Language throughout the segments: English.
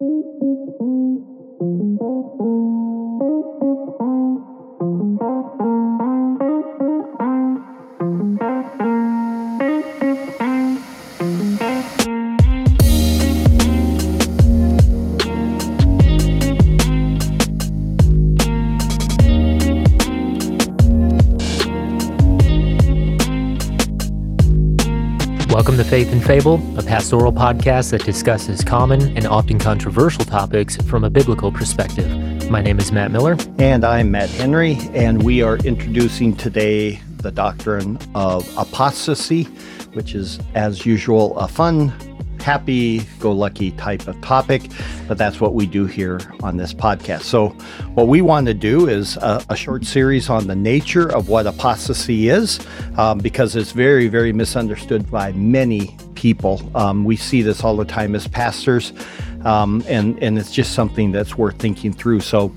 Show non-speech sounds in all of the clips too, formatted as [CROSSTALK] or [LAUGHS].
Welcome to Faith and Fable, a pastoral podcast that discusses common and often controversial topics from a biblical perspective. My name is Matt Miller. And I'm Matt Henry, and we are introducing today the doctrine of apostasy, which is, as usual, a fun, happy go lucky type of topic, but that's what we do here on this podcast. So, what we want to do is a, a short series on the nature of what apostasy is, um, because it's very, very misunderstood by many people. Um, we see this all the time as pastors, um, and, and it's just something that's worth thinking through. So,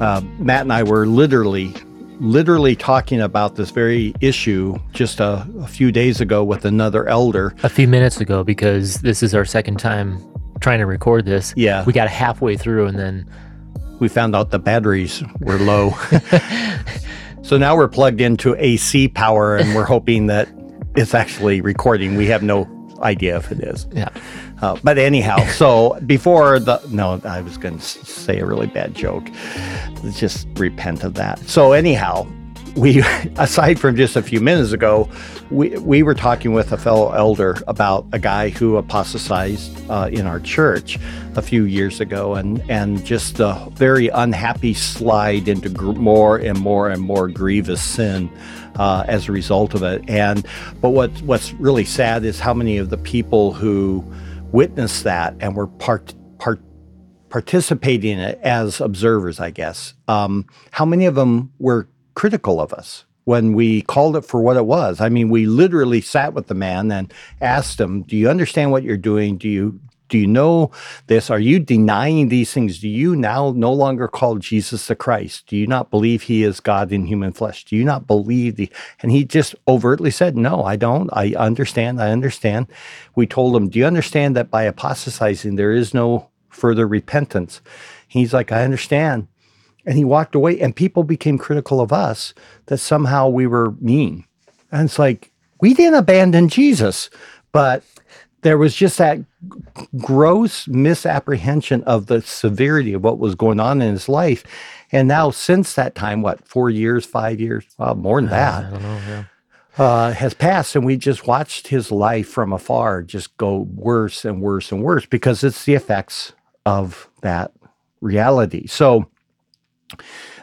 uh, Matt and I were literally literally talking about this very issue just a, a, few days ago with another elder. A few minutes ago, because this is our second time trying to record this. Yeah. We got halfway through and then we found out the batteries were low. [LAUGHS] so now we're plugged into AC power and we're hoping that it's actually recording. We have no idea if it is. Yeah. Uh, but anyhow, so before the no, I was going to say a really bad joke. Just repent of that. So anyhow, we [LAUGHS] aside from just a few minutes ago, we we were talking with a fellow elder about a guy who apostatized uh, in our church a few years ago, and and just a very unhappy slide into gr- more and more and more grievous sin. Uh, as a result of it, and but what what's really sad is how many of the people who witnessed that and were part, part, participating in it as observers, I guess. Um, how many of them were critical of us when we called it for what it was? I mean, we literally sat with the man and asked him, "Do you understand what you're doing? Do you do you know this? Are you denying these things? Do you now no longer call Jesus the Christ? Do you not believe he is God in human flesh? Do you not believe the and he just overtly said, No, I don't. I understand, I understand. We told him, Do you understand that by apostatizing there is no further repentance? He's like, I understand. And he walked away, and people became critical of us that somehow we were mean. And it's like, we didn't abandon Jesus, but there was just that gross misapprehension of the severity of what was going on in his life. And now, since that time, what, four years, five years, well, more than that, I don't know, yeah. uh, has passed. And we just watched his life from afar just go worse and worse and worse because it's the effects of that reality. So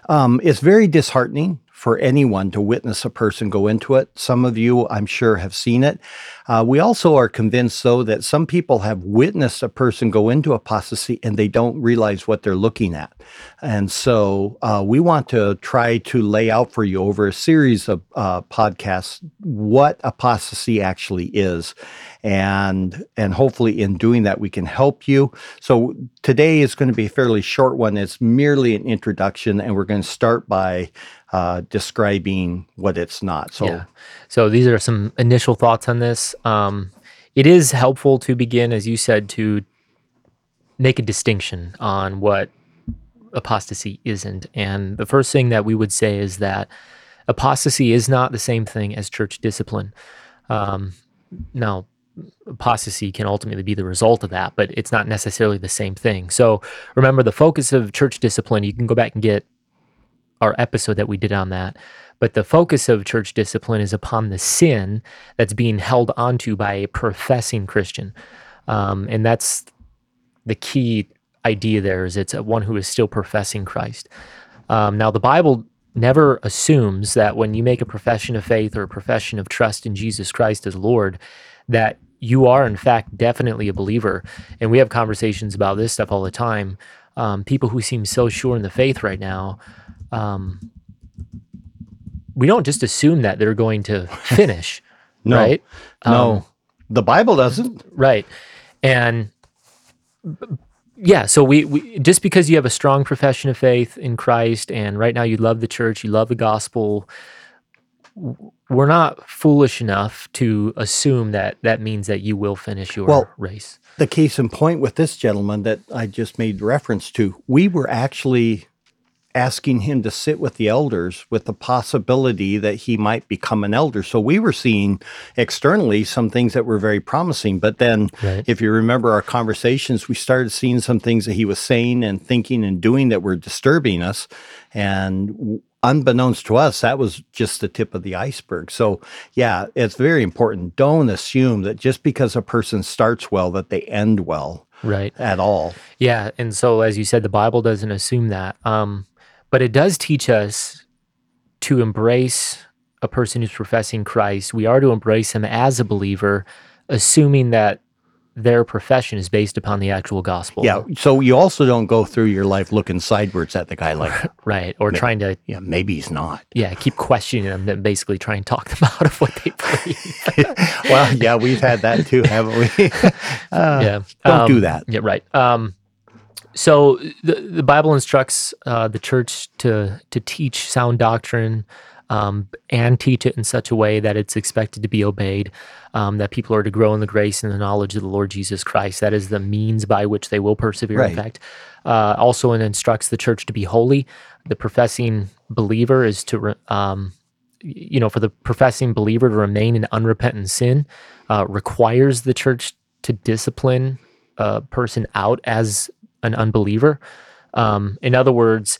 um, it's very disheartening for anyone to witness a person go into it. Some of you, I'm sure, have seen it. Uh, we also are convinced, though, that some people have witnessed a person go into apostasy and they don't realize what they're looking at. And so uh, we want to try to lay out for you over a series of uh, podcasts what apostasy actually is. And, and hopefully, in doing that, we can help you. So, today is going to be a fairly short one. It's merely an introduction, and we're going to start by uh, describing what it's not. So, yeah. so these are some initial thoughts on this. Um, it is helpful to begin, as you said, to make a distinction on what apostasy isn't. And the first thing that we would say is that apostasy is not the same thing as church discipline. Um, now, apostasy can ultimately be the result of that, but it's not necessarily the same thing. So remember, the focus of church discipline, you can go back and get our episode that we did on that. But the focus of church discipline is upon the sin that's being held onto by a professing Christian. Um, and that's the key idea there is it's a one who is still professing Christ. Um, now, the Bible never assumes that when you make a profession of faith or a profession of trust in Jesus Christ as Lord, that you are, in fact, definitely a believer. And we have conversations about this stuff all the time. Um, people who seem so sure in the faith right now um, we don't just assume that they're going to [LAUGHS] finish, no, right? No, um, the Bible doesn't. Right, and yeah, so we, we just because you have a strong profession of faith in Christ, and right now you love the church, you love the gospel, we're not foolish enough to assume that that means that you will finish your Well, race. the case in point with this gentleman that I just made reference to, we were actually asking him to sit with the elders with the possibility that he might become an elder. So we were seeing externally some things that were very promising. But then, Right. if you remember our conversations, we started seeing some things that he was saying and thinking and doing that were disturbing us. And unbeknownst to us, that was just the tip of the iceberg. So, yeah, it's very important. Don't assume that just because a person starts well, that they end well Right. at all. Yeah, and so as you said, the Bible doesn't assume that, um, but it does teach us to embrace a person who's professing Christ. We are to embrace him as a believer, assuming that their profession is based upon the actual gospel. Yeah. So you also don't go through your life looking sideways at the guy like, [LAUGHS] right. Or trying to, yeah, maybe he's not. yeah, keep questioning them, and basically try and talk them [LAUGHS] out of what they believe. [LAUGHS] well, yeah, we've had that too, haven't we? Uh, yeah, Don't Um, do that. Yeah, right. Um, so the the Bible instructs uh, the church to to teach sound doctrine um, and teach it in such a way that it's expected to be obeyed. Um, that people are to grow in the grace and the knowledge of the Lord Jesus Christ. That is the means by which they will persevere. In fact, uh, also it instructs the church to be holy. The professing believer is to um, you know, for the professing believer to remain in unrepentant sin uh, requires the church to discipline a person out as an unbeliever. Um, in other words,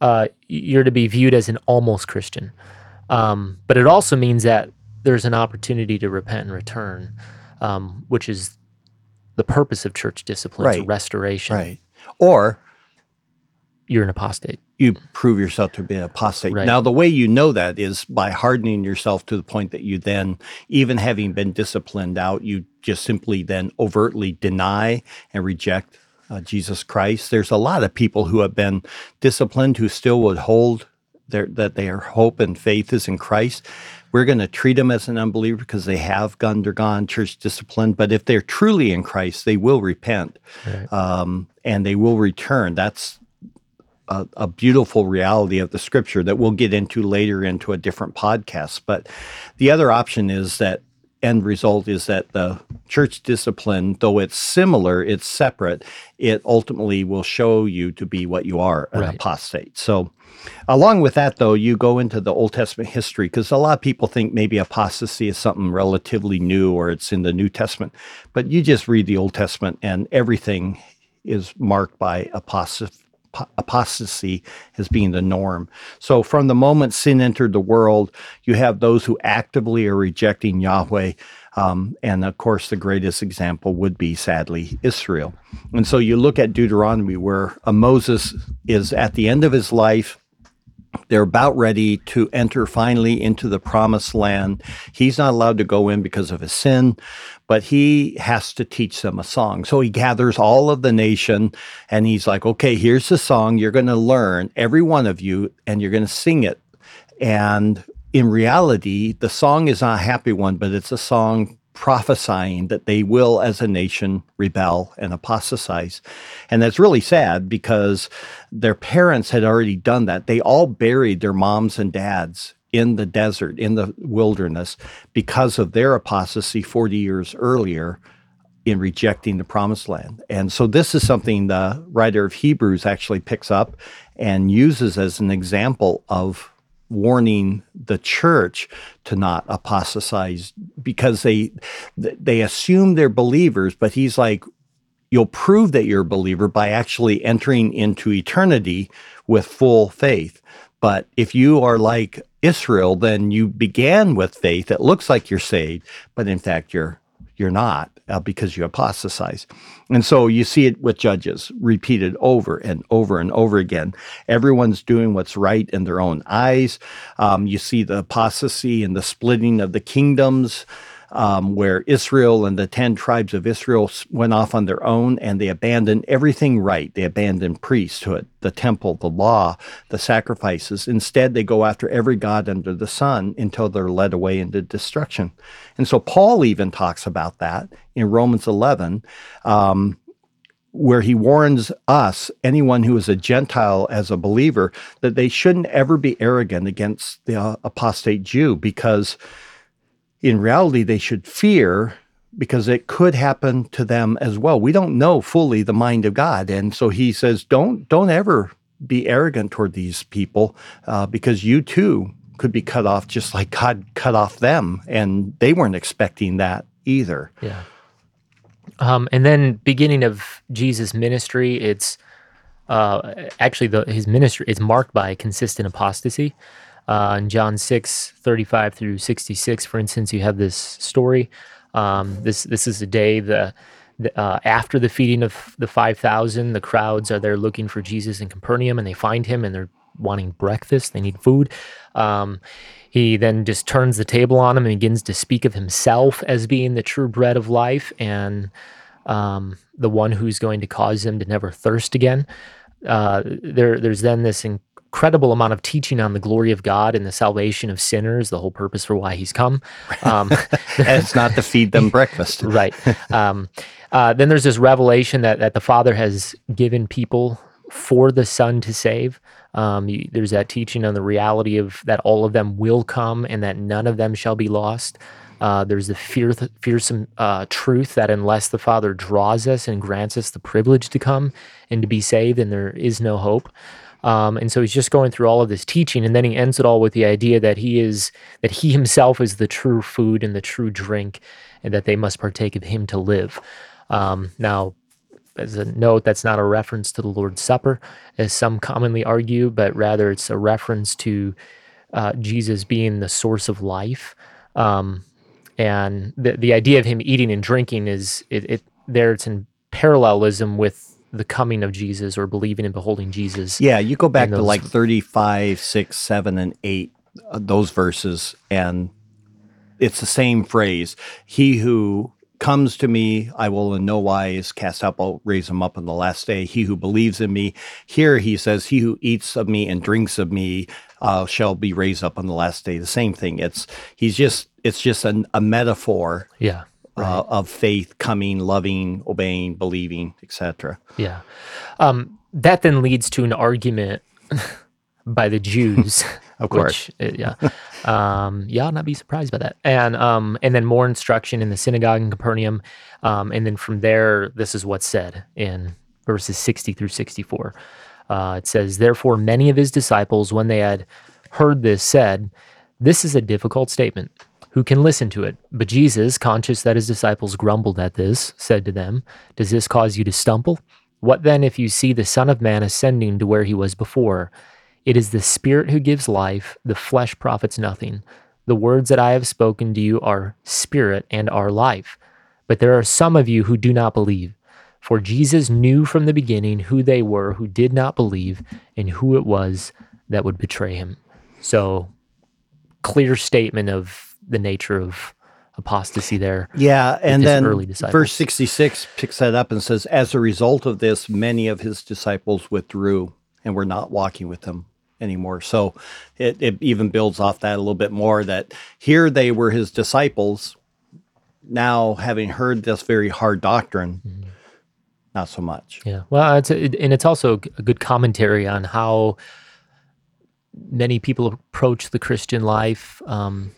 uh, you're to be viewed as an almost Christian. Um, but it also means that there's an opportunity to repent and return, um, which is the purpose of church discipline, Right. restoration. Right. Or You're an apostate. you prove yourself to be an apostate. Right. Now, the way you know that is by hardening yourself to the point that you then, even having been disciplined out, you just simply then overtly deny and reject uh, Jesus Christ. There's a lot of people who have been disciplined who still would hold their, that their hope and faith is in Christ. We're going to treat them as an unbeliever because they have undergone church discipline. But if they're truly in Christ, they will repent Right. um, and they will return. That's a, a beautiful reality of the scripture that we'll get into later into a different podcast. But the other option is that end result is that the church discipline, though it's similar, it's separate, it ultimately will show you to be what you are, an Right. apostate. So along with that though, you go into the Old Testament history because a lot of people think maybe apostasy is something relatively new or it's in the New Testament. But you just read the Old Testament and everything is marked by apostasy apostasy as being the norm. So from the moment sin entered the world, you have those who actively are rejecting Yahweh. Um, and of course, the greatest example would be, sadly, Israel. And so you look at Deuteronomy, where uh, Moses is at the end of his life. They're about ready to enter finally into the promised land. He's not allowed to go in because of his sin, but he has to teach them a song. So he gathers all of the nation and he's like, okay, here's the song you're going to learn, every one of you, and you're going to sing it. And in reality, the song is not a happy one, but it's a song prophesying that they will, as a nation, rebel and apostatize. And that's really sad because their parents had already done that. They all buried their moms and dads in the desert, in the wilderness, because of their apostasy 40 years earlier in rejecting the promised land. And so this is something the writer of Hebrews actually picks up and uses as an example of warning the church to not apostatize because they they assume they're believers but he's like you'll prove that you're a believer by actually entering into eternity with full faith. But if you are like Israel then you began with faith. It looks like you're saved but in fact you're you're not uh, because you apostatize. And so you see it with judges repeated over and over and over again. Everyone's doing what's right in their own eyes. Um, you see the apostasy and the splitting of the kingdoms. Um, where Israel and the 10 tribes of Israel went off on their own and they abandoned everything right. They abandoned priesthood, the temple, the law, the sacrifices. Instead, they go after every God under the sun until they're led away into destruction. And so Paul even talks about that in Romans 11. Um, where he warns us, anyone who is a Gentile as a believer, that they shouldn't ever be arrogant against the uh, apostate Jew because in reality they should fear because it could happen to them as well. We don't know fully the mind of God, and so he says, don't don't ever be arrogant toward these people uh, because you too could be cut off just like God cut off them, and they weren't expecting that either. Yeah. Um, and then beginning of Jesus' ministry, it's uh, actually the, his ministry is marked by consistent apostasy. Uh, in John 6, 35 through 66, for instance, you have this story. Um, this this is the day the, the uh, after the feeding of the 5,000, the crowds are there looking for Jesus in Capernaum and they find him and they're wanting breakfast. They need food. Um, he then just turns the table on him and begins to speak of himself as being the true bread of life and um, the one who's going to cause him to never thirst again. Uh, there, there's then this incredible amount of teaching on the glory of God and the salvation of sinners, the whole purpose for why he's come. [LAUGHS] Um, it's not to feed them [LAUGHS] breakfast. [LAUGHS] right. Um, uh, then there's this revelation that, that the Father has given people for the Son to save. Um, you, there's that teaching on the reality of that all of them will come and that none of them shall be lost. Uh, there's the fear, fearsome uh, truth that unless the Father draws us and grants us the privilege to come and to be saved, then there is no hope. Um, and so he's just going through all of this teaching, and then he ends it all with the idea that he is that he [LAUGHS] himself is the true food and the true drink, and that they must partake of him to live. Um, now, as a note, that's not a reference to the Lord's Supper, as some commonly argue, but rather it's a reference to uh, Jesus being the source of life. Um, and the the idea of him eating and drinking is it, it there it's in parallelism with the coming of Jesus or believing and beholding Jesus. Yeah, you go back to like 35, 6, 7, and 8, uh, those verses, and it's the same phrase. He who comes to me, I will in no wise cast out, I'll raise him up on the last day. He who believes in me. Here he says, He who eats of me and drinks of me uh, shall be raised up on the last day. The same thing. It's he's just it's just an, a metaphor. Yeah. Right. Uh, of faith, coming, loving, obeying, believing, etc. Yeah, um, that then leads to an argument [LAUGHS] by the Jews. [LAUGHS] of course, which, uh, yeah, um, yeah, I'll not be surprised by that. And um, and then more instruction in the synagogue in Capernaum, um, and then from there, this is what's said in verses sixty through sixty-four. Uh, it says, therefore, many of his disciples, when they had heard this, said, "This is a difficult statement." Who can listen to it. But Jesus, conscious that his disciples grumbled at this, said to them, Does this cause you to stumble? What then if you see the Son of Man ascending to where he was before? It is the Spirit who gives life, the flesh profits nothing. The words that I have spoken to you are spirit and are life. But there are some of you who do not believe. For Jesus knew from the beginning who they were who did not believe and who it was that would betray him. So, clear statement of the nature of apostasy there. Yeah, and then early disciples. verse 66 picks that up and says, As a result of this, many of his disciples withdrew and were not walking with him anymore. So it, it even builds off that a little bit more that here they were his disciples, now having heard this very hard doctrine. Mm-hmm. Not so much. Yeah. Well, it's a, and it's also a good commentary on how many people approach the Christian life. Um,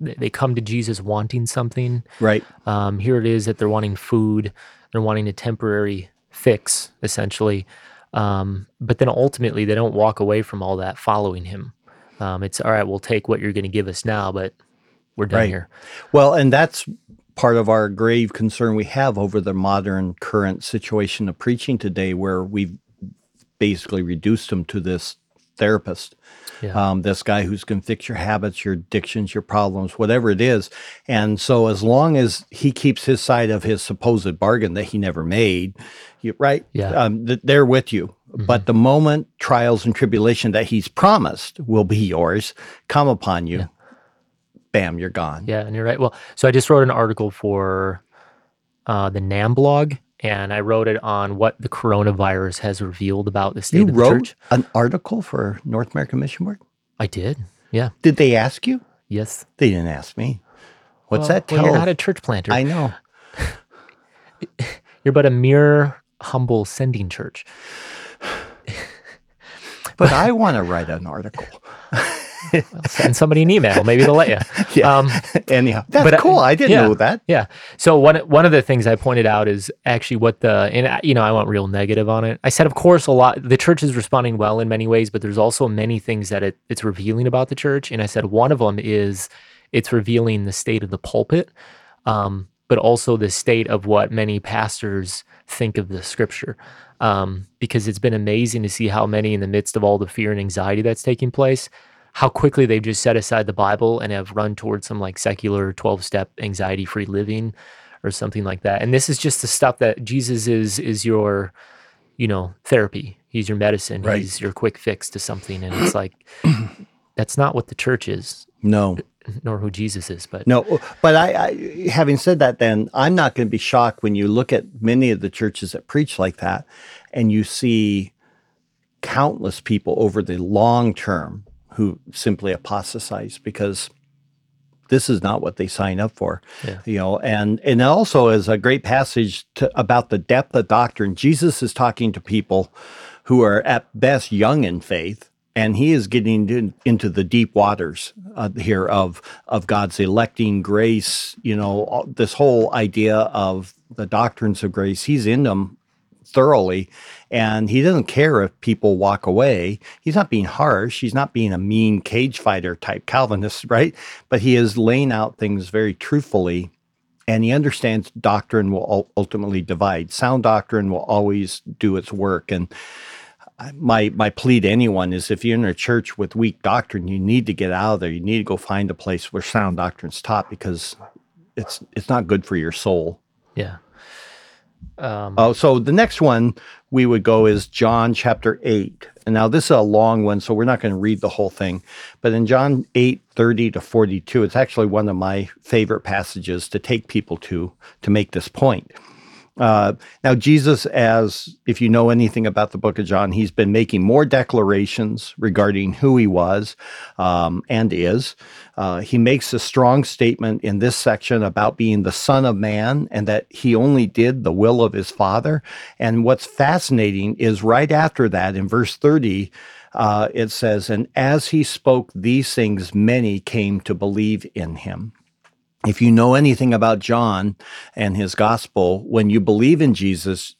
they come to Jesus wanting something. Right. Um, here it is that they're wanting food, they're wanting a temporary fix, essentially. Um, but then ultimately, they don't walk away from all that following him. Um, it's all right. We'll take what you're going to give us now, but we're done right. here. Well, and that's part of our grave concern we have over the modern current situation of preaching today, where we've basically reduced them to this therapist yeah. Um, this guy who's going to fix your habits, your addictions, your problems, whatever it is. And so, as long as he keeps his side of his supposed bargain that he never made, you, right? Yeah. Um, th- they're with you. Mm-hmm. But the moment trials and tribulation that he's promised will be yours come upon you, yeah. bam, you're gone. Yeah, and you're right. Well, so I just wrote an article for uh, the NAM blog and I wrote it on what the coronavirus has revealed about the state you of the wrote church. an article for North American Mission Board? I did. Yeah. Did they ask you? Yes. They didn't ask me. What's well, that tell? Well, you're not a church planter. I know. [LAUGHS] you're but a mere humble sending church. but I want to write an article. [LAUGHS] [LAUGHS] send somebody an email. Maybe they'll let you. [LAUGHS] Yeah. Um, [LAUGHS] Anyhow, that's but, cool. I didn't yeah, know that. Yeah. So one one of the things I pointed out is actually what the and you know I went real negative on it. I said, of course, a lot the church is responding well in many ways, but there's also many things that it, it's revealing about the church. And I said one of them is it's revealing the state of the pulpit, um, but also the state of what many pastors think of the scripture. Um, because it's been amazing to see how many, in the midst of all the fear and anxiety that's taking place, how quickly they've just set aside the Bible and have run towards some like secular 12 step anxiety free living or something like that. And this is just the stuff that Jesus is is your, you know, therapy. He's your medicine. Right. He's your quick fix to something. And it's like [CLEARS THROAT] that's not what the church is. No. Nor who Jesus is, but no. But I, I having said that, then I'm not going to be shocked when you look at many of the churches that preach like that, and you see countless people over the long term who simply apostatize because this is not what they sign up for yeah. you know and and also is a great passage to, about the depth of doctrine jesus is talking to people who are at best young in faith and he is getting in, into the deep waters uh, here of of God's electing grace you know this whole idea of the doctrines of grace he's in them thoroughly and he doesn't care if people walk away. He's not being harsh. He's not being a mean cage fighter type Calvinist, [LAUGHS] right? But he is laying out things very truthfully. And he understands doctrine will ultimately divide. Sound doctrine will always do its work. And my my plea to anyone is if you're in a church with weak doctrine, you need to get out of there. You need to go find a place where sound doctrine's taught because it's it's not good for your soul. Yeah. Um, oh, so the next one we would go is John chapter 8. And now this is a long one, so we're not going to read the whole thing. But in John 8, 30 to 42, it's actually one of my favorite passages to take people to to make this point. Uh, now, Jesus, as if you know anything about the book of John, he's been making more declarations regarding who he was um, and is. Uh, he makes a strong statement in this section about being the Son of Man and that he only did the will of his Father. And what's fascinating is right after that, in verse 30, uh, it says, And as he spoke these things, many came to believe in him if you know anything about John and his gospel, when you believe in Jesus,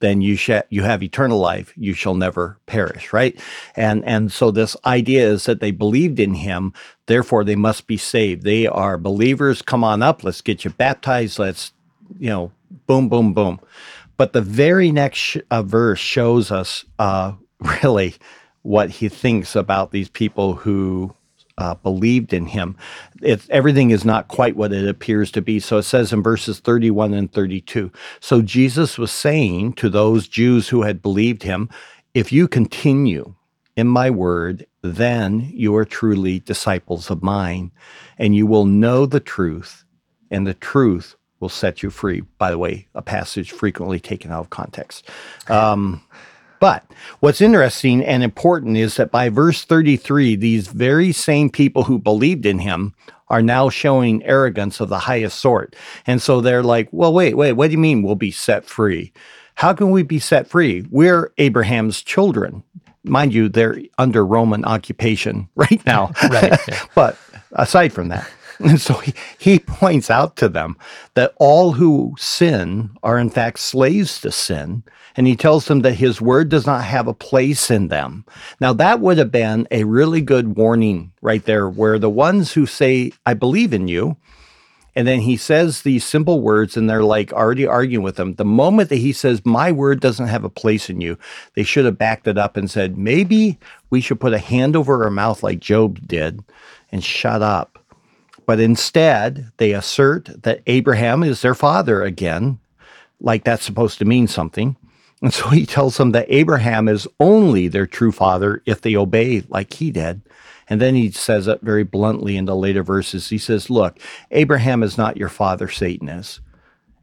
then you you have eternal life. You shall never perish, right? And and so this idea is that they believed in him, therefore they must be saved. They are believers. Come on up, let's get you baptized. Let's you know, boom, boom, boom. But the very next sh- uh, verse shows us uh, [LAUGHS] really what he thinks about these people who uh, believed in him. It, everything is not quite what it appears to be. So it says in verses 31 and 32. So Jesus was saying to those Jews who had believed him, If you continue in my word, then you are truly disciples of mine, and you will know the truth, and the truth will set you free. By the way, a passage frequently taken out of context. Um, but what's interesting and important is that by verse 33, these very same people who believed in him are now showing arrogance of the highest sort. And so they're like, well, wait, wait, what do you mean we'll be set free? How can we be set free? We're Abraham's children. Mind you, they're under Roman occupation [LAUGHS] right now. right. Yeah. but aside from that, [LAUGHS] and so he, he points out to them that all who sin are in fact slaves to sin. And he tells them that his word does not have a place in them. Now, that would have been a really good warning right there, where the ones who say, I believe in you, and then he says these simple words, and they're like already arguing with him. The moment that he says, My word doesn't have a place in you, they should have backed it up and said, Maybe we should put a hand over our mouth like Job did and shut up. But instead, they assert that Abraham is their father again, like that's supposed to mean something. And so he tells them that Abraham is only their true father if they obey like he did. And then he says it very bluntly in the later verses. He says, Look, Abraham is not your father, Satan is.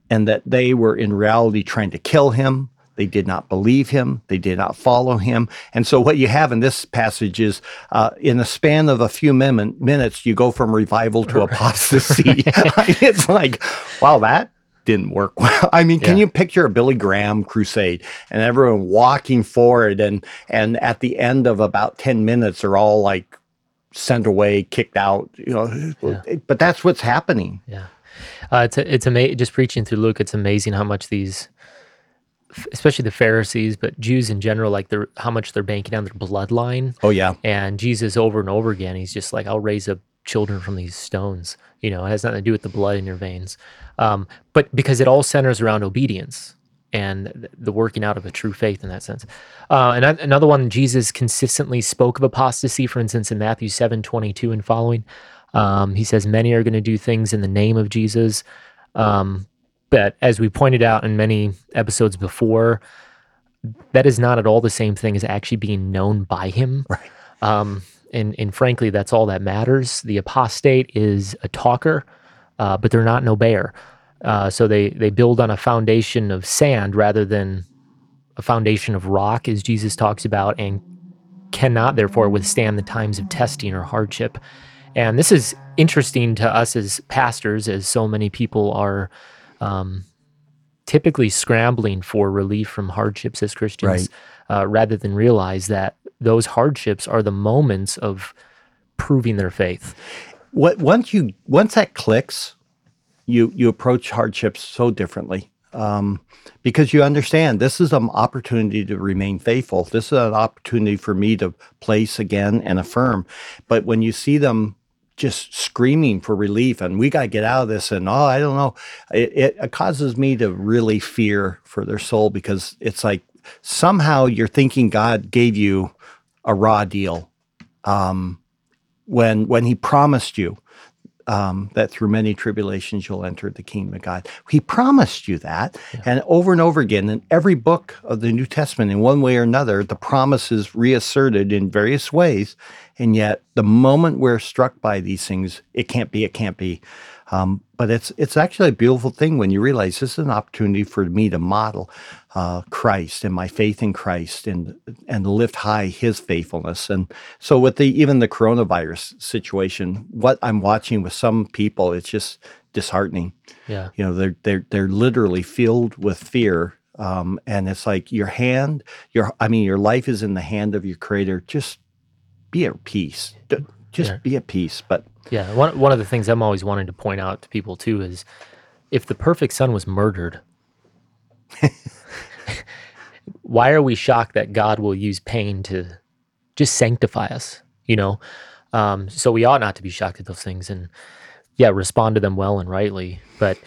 And that they were in reality trying to kill him. They did not believe him. They did not follow him. And so, what you have in this passage is uh, in the span of a few min- minutes, you go from revival to [LAUGHS] apostasy. [LAUGHS] it's like, wow, that didn't work well. [LAUGHS] I mean, can Yeah. you picture a Billy Graham crusade and everyone walking forward and and at the end of about 10 minutes they're all like sent away, kicked out, you know. But that's what's happening. Yeah, uh, it's it's amazing. Just preaching through Luke, it's amazing how much these, especially the Pharisees, but Jews in general, like they're how much they're banking on their bloodline. Oh yeah. And Jesus, over and over again, he's just like, "I'll raise up children from these stones." You know, it has nothing to do with the blood in your veins, um, but because it all centers around obedience and the working out of a true faith in that sense. Uh, and an- another one, Jesus consistently spoke of apostasy. For instance, in Matthew seven twenty two and following, um, he says, "Many are going to do things in the name of Jesus." Um, but as we pointed out in many episodes before, that is not at all the same thing as actually being known by him. [LAUGHS] Right. Um, and, and frankly, that's all that matters. The apostate is a talker, uh, but they're not an obeyer. Uh, so they, they build on a foundation of sand rather than a foundation of rock, as Jesus talks about, and cannot therefore withstand the times of testing or hardship. And this is interesting to us as pastors, as so many people are um, typically scrambling for relief from hardships as Christians, uh, rather than realize that those hardships are the moments of proving their faith. What once you once that clicks, you you approach hardships so differently. Um, because you understand this is an opportunity to remain faithful. This is an opportunity for me to place again and affirm. But when you see them just screaming for relief and we got to get out of this and oh I don't know, it, it, causes me to really fear for their soul because it's like somehow you're thinking God gave you a raw deal um, when when He promised you um, that through many tribulations you'll enter the kingdom of God. He promised you that. And over and over again in every book of the New Testament, in one way or another, the promise is reasserted in various ways. And yet, the moment we're struck by these things, it can't be, it can't be. Um, but it's it's actually a beautiful thing when you realize this is an opportunity for me to model uh, Christ and my faith in Christ and and lift high His faithfulness. And so with the even the coronavirus situation, what I'm watching with some people, it's just disheartening. Yeah. You know, they're they're they're literally filled with fear. Um, and it's like your hand, your I mean, your life is in the hand of your Creator. Just be at peace. Just Yeah. be at peace. But Yeah. One, one of the things I'm always wanting to point out to people too is if the perfect son was murdered, [LAUGHS] why are we shocked that God will use pain to just sanctify us? You know? Um, so we ought not to be shocked at those things and yeah, respond to them well and rightly. But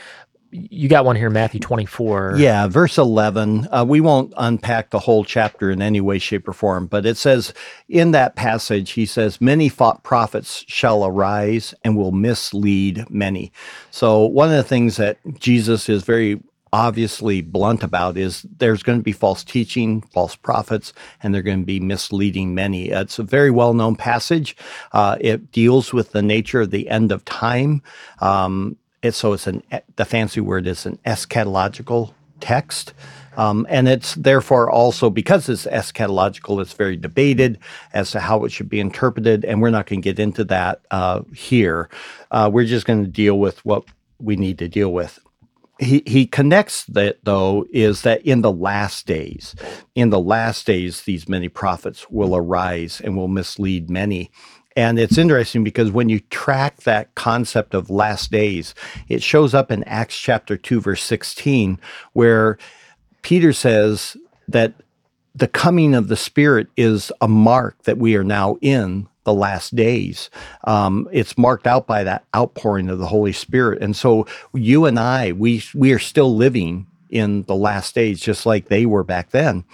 you got one here, Matthew 24. Yeah, verse 11. Uh, we won't unpack the whole chapter in any way, shape, or form, but it says in that passage, he says, Many prophets shall arise and will mislead many. So, one of the things that Jesus is very obviously blunt about is there's going to be false teaching, false prophets, and they're going to be misleading many. It's a very well known passage. Uh, it deals with the nature of the end of time. Um, so it's an the fancy word is an eschatological text. Um, and it's therefore also because it's eschatological, it's very debated as to how it should be interpreted, and we're not going to get into that uh, here. Uh, we're just going to deal with what we need to deal with. He he connects that though is that in the last days, in the last days, these many prophets will arise and will mislead many. And it's interesting because when you track that concept of last days, it shows up in Acts chapter 2, verse 16, where Peter says that the coming of the Spirit is a mark that we are now in the last days. Um, it's marked out by that outpouring of the Holy Spirit. And so you and I, we, we are still living in the last days, just like they were back then.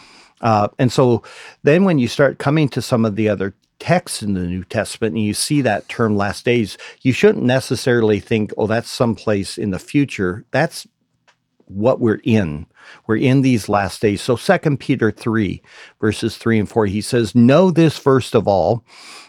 Uh, and so then when you start coming to some of the other texts in the New Testament and you see that term last days, you shouldn't necessarily think, oh, that's someplace in the future. That's what we're in We're in these last days. So Second Peter 3, verses 3 and 4, he says, Know this first of all,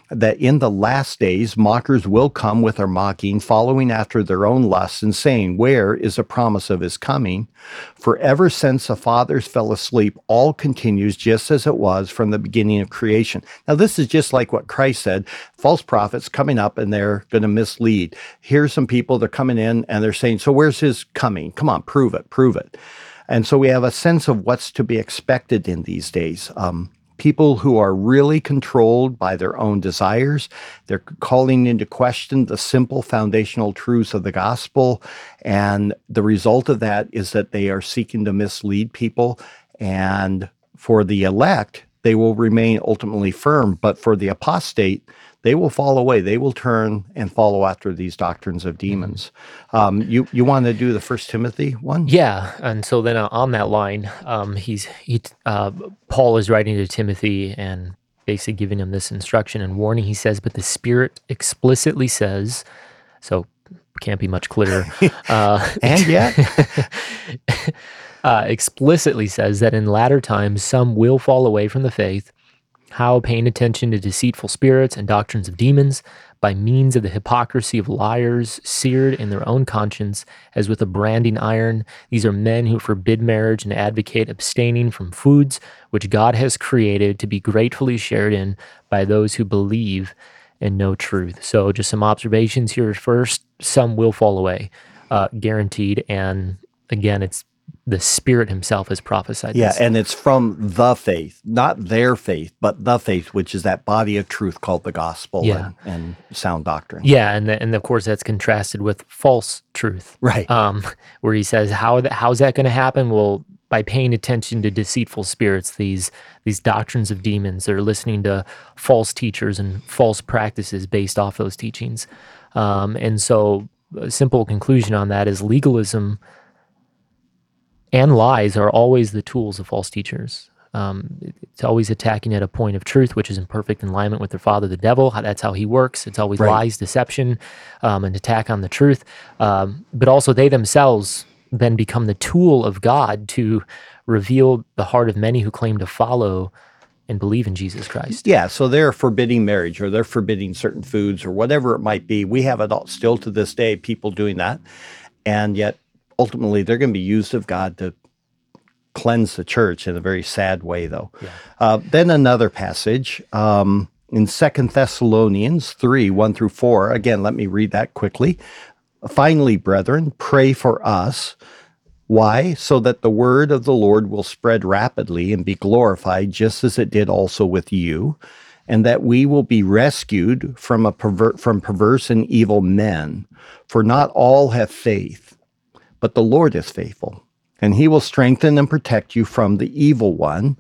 that in the last days mockers will come with their mocking, following after their own lusts, and saying, Where is the promise of his coming? For ever since the fathers fell asleep, all continues just as it was from the beginning of creation. Now, this is just like what Christ said false prophets coming up and they're going to mislead. Here's some people, they're coming in and they're saying, So where's his coming? Come on, prove it, prove it. And so we have a sense of what's to be expected in these days. Um, people who are really controlled by their own desires. They're calling into question the simple foundational truths of the gospel. And the result of that is that they are seeking to mislead people. And for the elect, they will remain ultimately firm. But for the apostate, they will fall away. They will turn and follow after these doctrines of demons. Um, you you want to do the First Timothy one? Yeah, and so then uh, on that line, um, he's he uh, Paul is writing to Timothy and basically giving him this instruction and warning. He says, "But the Spirit explicitly says, so can't be much clearer." [LAUGHS] Uh, and yet. [LAUGHS] uh, explicitly says that in latter times some will fall away from the faith how paying attention to deceitful spirits and doctrines of demons by means of the hypocrisy of liars seared in their own conscience as with a branding iron. These are men who forbid marriage and advocate abstaining from foods which god has created to be gratefully shared in by those who believe and know truth. So just some observations here. First some will fall away uh, guaranteed. And again it's the Spirit Himself has prophesied. Yeah, this. and it's from the faith, not their faith, but the faith, which is that body of truth called the gospel Yeah. and, and sound doctrine. yeah, and the, and of course that's contrasted with false truth, Right. um, [LAUGHS] where he says how that how's that going to happen? Well, by paying attention to deceitful spirits, these these doctrines of demons, they're listening to false teachers and false practices based off those teachings, um, and so a simple conclusion on that is legalism and lies are always the tools of false teachers. Um, it's always attacking at a point of truth, which is in perfect alignment with their father, the devil. That's how he works. It's always Right. lies, deception, um, an attack on the truth. Um, but also, they themselves then become the tool of God to reveal the heart of many who claim to follow and believe in Jesus Christ. Yeah, so they're forbidding marriage or they're forbidding certain foods or whatever it might be. We have it all, still to this day, people doing that. And yet, ultimately, they're going to be used of God to cleanse the church in a very sad way, though. Uh, then another passage um, in Second Thessalonians 3 1 through 4. Again, let me read that quickly. Finally, brethren, pray for us. Why? So that the word of the Lord will spread rapidly and be glorified, just as it did also with you, and that we will be rescued from a perver- from perverse and evil men. For not all have faith, but the Lord is faithful, and he will strengthen and protect you from the evil one.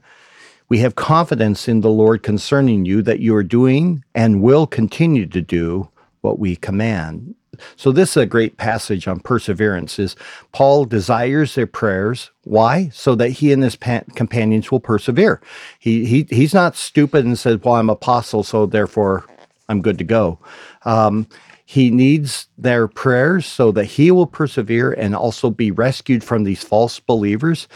We have confidence in the Lord concerning you that you are doing and will continue to do what we command. So this is a great passage on perseverance is Paul desires their prayers. Why? So that he and his pa- companions will persevere. He, he he's not stupid and says, "Well, I'm apostle, so therefore I'm good to go." Um, he needs their prayers so that he will persevere and also be rescued from these false believers.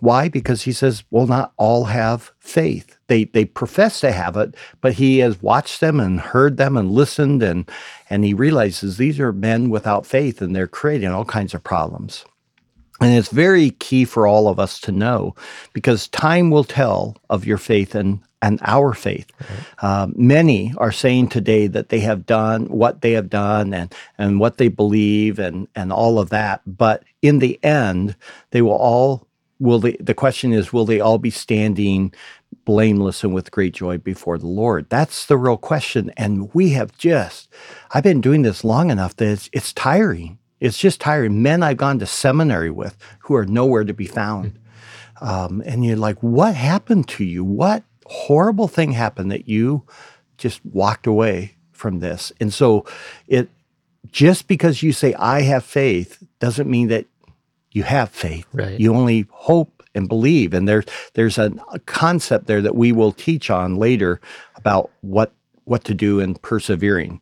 Why? Because he says, well, not all have faith. They they profess to have it, but he has watched them and heard them and listened and and he realizes these are men without faith and they're creating all kinds of problems. And it's very key for all of us to know because time will tell of your faith and, and our faith. Uh, many are saying today that they have done what they have done and, and what they believe and, and all of that. But in the end, they will all, will they, the question is, will they all be standing blameless and with great joy before the Lord? That's the real question. And we have just, I've been doing this long enough that it's, it's tiring. It's just tiring. Men I've gone to seminary with who are nowhere to be found. Um, and you're like, what happened to you? What horrible thing happened that you just walked away from this? And so it just because you say I have faith doesn't mean that you have faith. Right. You only hope and believe. And there's there's a, a concept there that we will teach on later about what what to do in persevering.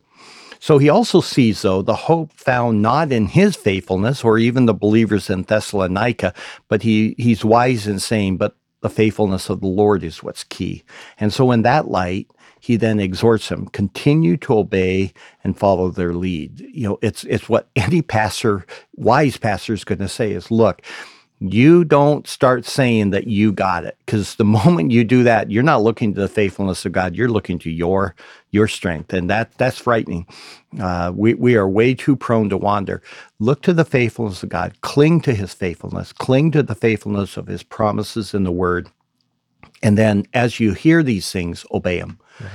So he also sees, though, the hope found not in his faithfulness or even the believers in Thessalonica, but he, he's wise in saying, but the faithfulness of the Lord is what's key. And so, in that light, he then exhorts them continue to obey and follow their lead you know it's it's what any pastor wise pastor is going to say is look you don't start saying that you got it because the [LAUGHS] moment you do that you're not looking to the faithfulness of god you're looking to your your strength and that that's frightening. Uh, we, we are way too prone to wander. Look to the faithfulness of god. Cling to his faithfulness. Cling to the faithfulness of his promises in the word. And then as you hear these things obey them right.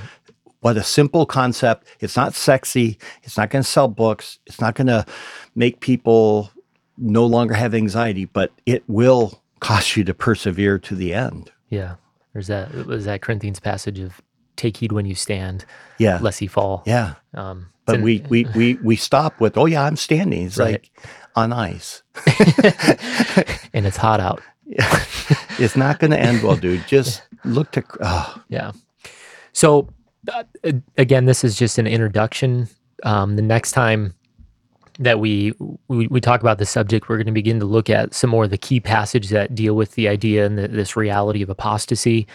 what a simple concept. It's not sexy. It's not going to sell books. It's not going to make people no longer have anxiety, but it will cost you to persevere to the end. Yeah. There's that was that Corinthians passage of take heed when you stand, yeah, lest he fall. Yeah. Um, but an, we, [LAUGHS] we we we stop with, oh yeah, I'm standing. It's right. like on ice, [LAUGHS] and it's hot out. [LAUGHS] It's not going to end well, dude. Just look to. Oh. Yeah. So uh, again, this is just an introduction. Um, the next time that we, we, we talk about the subject, we're going to begin to look at some more of the key passages that deal with the idea and the, this reality of apostasy.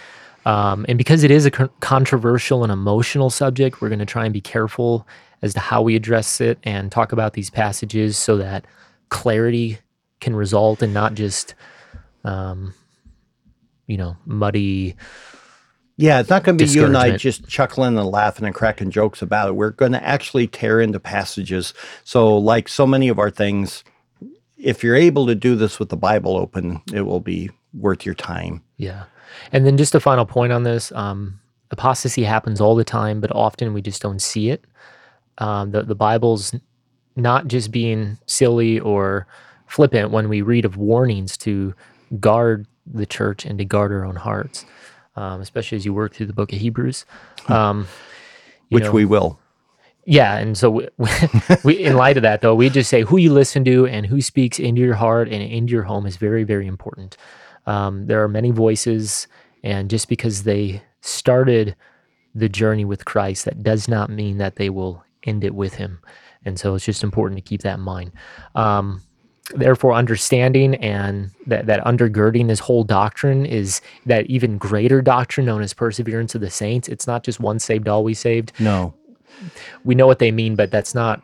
Um, and because it is a controversial and emotional subject, we're going to try and be careful as to how we address it and talk about these passages so that clarity can result and not just, um, you know, muddy yeah, it's not going to be you and I just chuckling and laughing and cracking jokes about it. We're going to actually tear into passages. So, like so many of our things, if you're able to do this with the Bible open, it will be worth your time. Yeah. And then just a final point on this um, apostasy happens all the time, but often we just don't see it. Um, the, the Bible's not just being silly or flippant when we read of warnings to guard the church and to guard our own hearts um, especially as you work through the book of Hebrews. Um, Which know, we will. Yeah, and so we, we, in light of that, though, we just say who you listen to and who speaks into your heart and into your home is very, very important. Um, there are many voices, and just because they started the journey with Christ, that does not mean that they will end it with Him. And so it's just important to keep that in mind. Um, therefore understanding and that, that undergirding this whole doctrine is that even greater doctrine known as perseverance of the saints it's not just one saved always saved. No. We know what they mean but that's not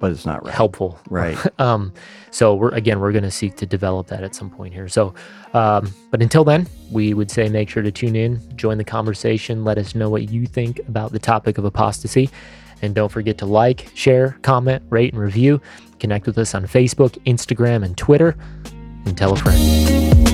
but it's not right. helpful. Right. [LAUGHS] Um so we're again we're going to seek to develop that at some point here. So um but until then we would say make sure to tune in join the conversation let us know what you think about the topic of apostasy. And don't forget to like share comment rate and review Connect with us on Facebook, Instagram, and Twitter, and tell a friend.